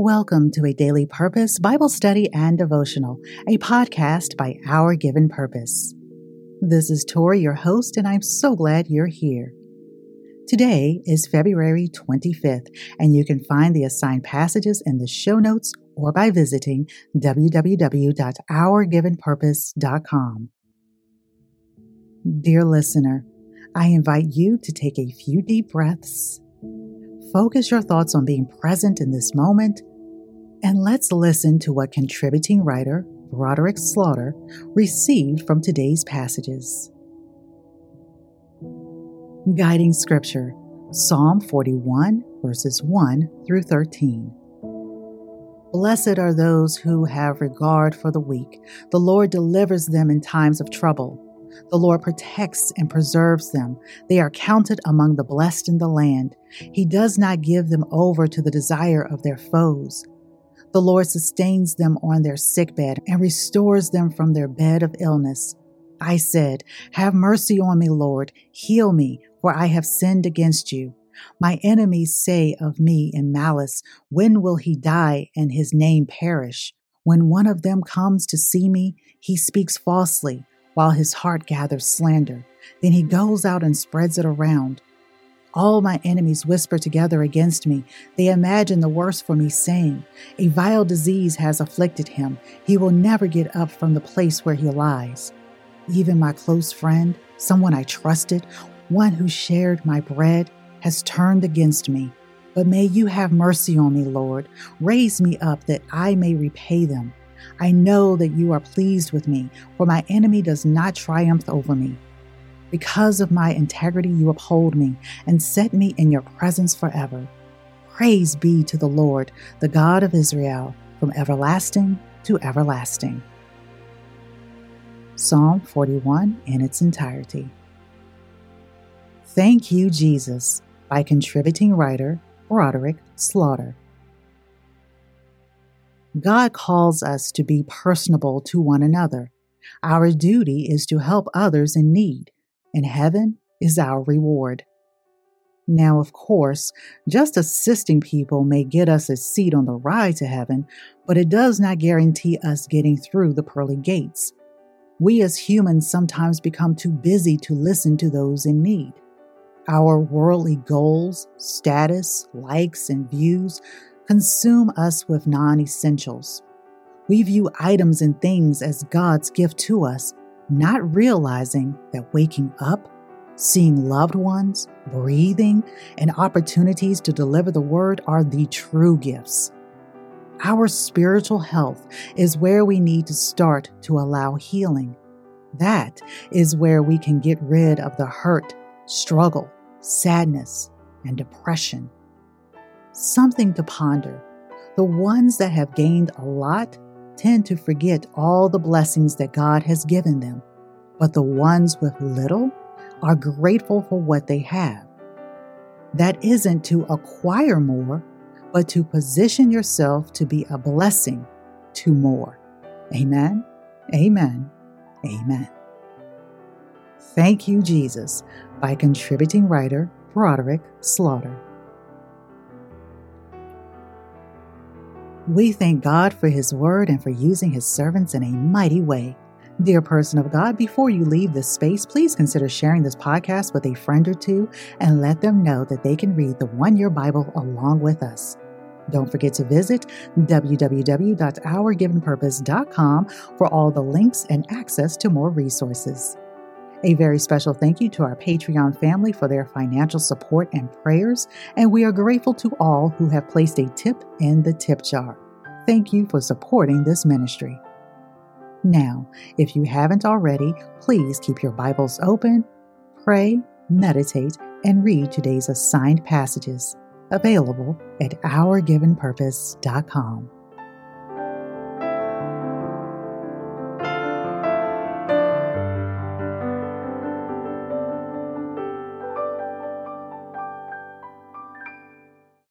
Welcome to a daily purpose Bible study and devotional, a podcast by Our Given Purpose. This is Tori, your host, and I'm so glad you're here. Today is February 25th, and you can find the assigned passages in the show notes or by visiting www.ourgivenpurpose.com. Dear listener, I invite you to take a few deep breaths Focus your thoughts on being present in this moment, and let's listen to what contributing writer Broderick Slaughter received from today's passages. Guiding Scripture Psalm 41, verses 1 through 13. Blessed are those who have regard for the weak. The Lord delivers them in times of trouble. The Lord protects and preserves them. They are counted among the blessed in the land. He does not give them over to the desire of their foes. The Lord sustains them on their sickbed and restores them from their bed of illness. I said, Have mercy on me, Lord. Heal me, for I have sinned against you. My enemies say of me in malice, When will he die and his name perish? When one of them comes to see me, he speaks falsely while his heart gathers slander. Then he goes out and spreads it around. All my enemies whisper together against me. They imagine the worst for me, saying, A vile disease has afflicted him. He will never get up from the place where he lies. Even my close friend, someone I trusted, one who shared my bread, has turned against me. But may you have mercy on me, Lord. Raise me up that I may repay them. I know that you are pleased with me, for my enemy does not triumph over me. Because of my integrity, you uphold me and set me in your presence forever. Praise be to the Lord, the God of Israel, from everlasting to everlasting. Psalm 41 in its entirety. Thank You, Jesus, by contributing writer Broderick Slaughter. God calls us to be personable to one another. Our duty is to help others in need, and heaven is our reward. Now, of course, just assisting people may get us a seat on the ride to heaven, but it does not guarantee us getting through the pearly gates. We as humans sometimes become too busy to listen to those in need. Our worldly goals, status, likes, and views consume us with non essentials. We view items and things as God's gift to us, not realizing that waking up, seeing loved ones, breathing, and opportunities to deliver the word are the true gifts. Our spiritual health is where we need to start to allow healing. That is where we can get rid of the hurt, struggle, sadness, and depression something to ponder. The ones that have gained a lot tend to forget all the blessings that God has given them, but the ones with little are grateful for what they have. That isn't to acquire more, but to position yourself to be a blessing to more. Amen. Amen. Amen. Thank you, Jesus, by contributing writer Broderick Slaughter. We thank God for His word and for using His servants in a mighty way. Dear person of God, before you leave this space, please consider sharing this podcast with a friend or two and let them know that they can read the One Year Bible along with us. Don't forget to visit www.ourgivenpurpose.com for all the links and access to more resources. A very special thank you to our Patreon family for their financial support and prayers, and we are grateful to all who have placed a tip in the tip jar. Thank you for supporting this ministry. Now, if you haven't already, please keep your Bibles open, pray, meditate, and read today's assigned passages available at ourgivenpurpose.com.